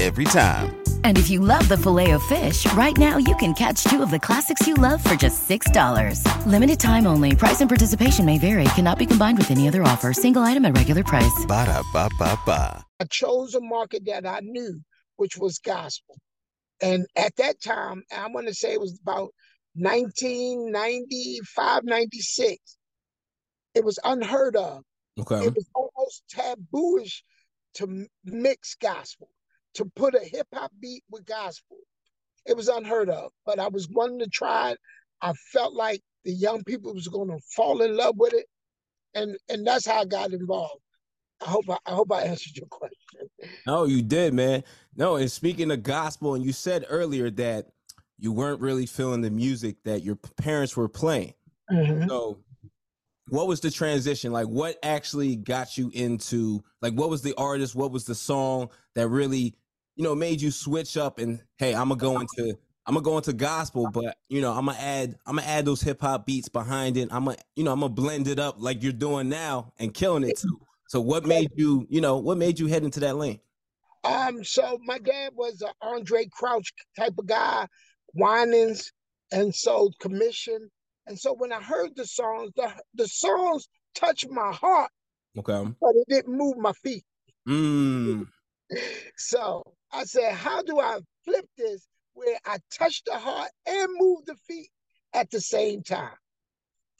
Every time. And if you love the filet of fish, right now you can catch two of the classics you love for just $6. Limited time only. Price and participation may vary. Cannot be combined with any other offer. Single item at regular price. Ba da ba ba ba. I chose a market that I knew, which was gospel. And at that time, I'm going to say it was about 1995, 96. It was unheard of. Okay. It was almost tabooish to mix gospel, to put a hip hop beat with gospel. It was unheard of, but I was wanting to try it. I felt like the young people was going to fall in love with it, and and that's how I got involved. I hope I, I hope I answered your question. No, you did, man. No, and speaking of gospel, and you said earlier that you weren't really feeling the music that your parents were playing. Mhm. So, what was the transition? Like, what actually got you into, like, what was the artist? What was the song that really, you know, made you switch up and, hey, I'm gonna go into, I'm gonna go into gospel, but you know, I'm gonna add, I'm gonna add those hip hop beats behind it. I'm gonna, you know, I'm gonna blend it up like you're doing now and killing it too. So, what made you, you know, what made you head into that lane? Um, so my dad was an Andraé Crouch type of guy, Winans, and so commission. And so when I heard the songs, the the songs touched my heart, Okay. but it didn't move my feet. Mm. So I said, how do I flip this where I touch the heart and move the feet at the same time?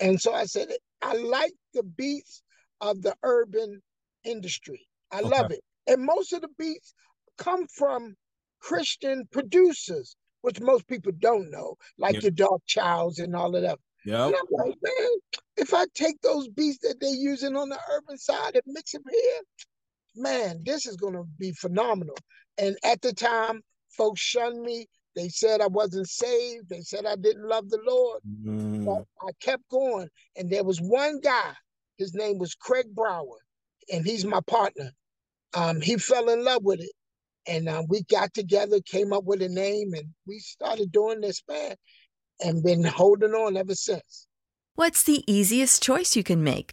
And so I said, I like the beats of the urban industry. I love it. And most of the beats come from Christian producers, which most people don't know, like Yeah. the Dark Childs and all of that. Yep. And I'm like, man, if I take those beats that they're using on the urban side and mix them here, man, this is gonna be phenomenal. And at the time, folks shunned me. They said I wasn't saved. They said I didn't love the Lord. Mm. But I kept going. And there was one guy, his name was Craig Brower, and he's my partner. Um, he fell in love with it. And uh, we got together, came up with a name, and we started doing this, man, and been holding on ever since. What's the easiest choice you can make?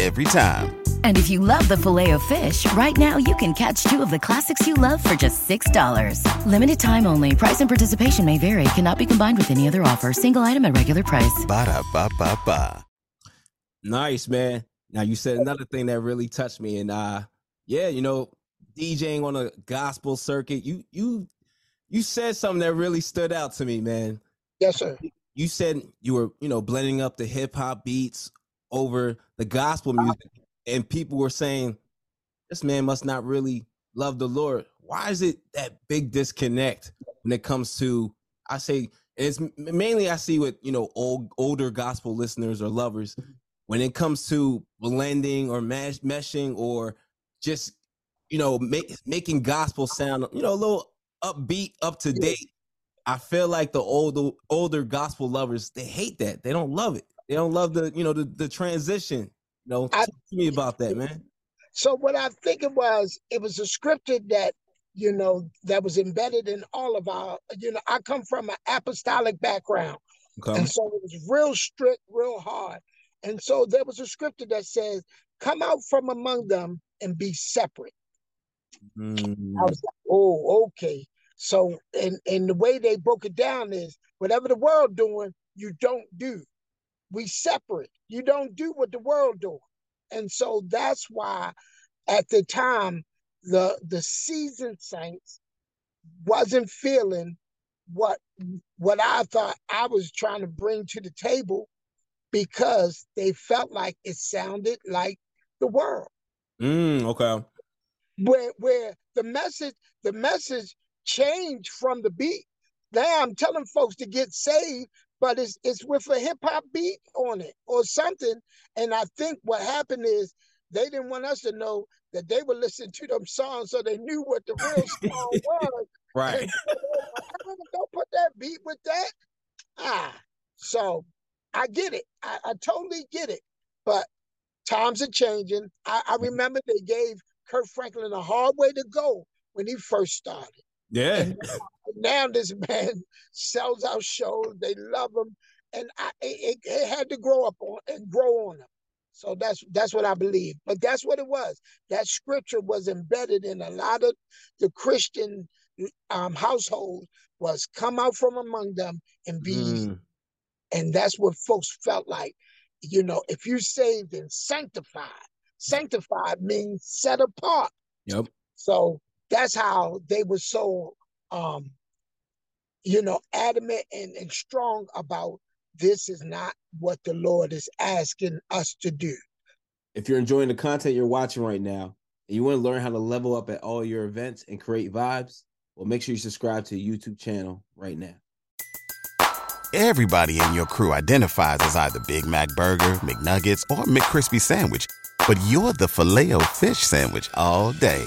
Every time. And if you love the filet of fish, right now you can catch two of the classics you love for just $6. Limited time only. Price and participation may vary. Cannot be combined with any other offer. Single item at regular price. Ba da ba ba ba. Nice, man. Now you said another thing that really touched me, and uh, yeah, you know, DJing on a gospel circuit, you you you said something that really stood out to me, man. Yes, sir. You said you were, you know, blending up the hip hop beats over the gospel uh-huh. music, and people were saying, "This man must not really love the Lord." Why is it that big disconnect when it comes to? I say it's mainly I see with you know old older gospel listeners or lovers when it comes to blending or mesh, meshing or just you know make, making gospel sound you know a little upbeat up to date i feel like the older older gospel lovers they hate that they don't love it they don't love the you know the, the transition you know I- talk to me about that man So what I think it was, it was a scripture that you know that was embedded in all of our. You know, I come from an apostolic background, okay and so it was real strict, real hard. And so there was a scripture that says, "Come out from among them and be separate." I Mm, was like, "Oh, okay." So, and and the way they broke it down is, whatever the world doing, you don't do. We separate. You don't do what the world doing. And so that's why, at the time, the the seasoned saints wasn't feeling what what I thought I was trying to bring to the table because they felt like it sounded like the world mm, okay where where the message the message changed from the beat. Now I'm telling folks to get saved, but it's it's with a hip hop beat on it or something. And I think what happened is they didn't want us to know that they were listening to them songs, so they knew what the real song was. right And don't put that beat with that. Ah, so I get it. I, I totally get it. But times are changing. I, I remember they gave Kirk Franklin a hard way to go when he first started. Yeah And now this man sells out shows. They love him, and I, it, it had to grow up on and grow on him. So that's that's what I believe. But that's what it was. That scripture was embedded in a lot of the Christian um, households. Was come out from among them and be. Mm, and that's what folks felt like. You know, if you saved and sanctified, sanctified means set apart. yep So that's how they were so um you know adamant and, and strong about this is not what the Lord is asking us to do. If you're enjoying the content you're watching right now and you want to learn how to level up at all your events and create vibes, well, make sure you subscribe to the YouTube channel right now. Everybody in your crew identifies as either Big Mac Burger, McNuggets, or McCrispy Sandwich. But you're the filet o fish Sandwich all day.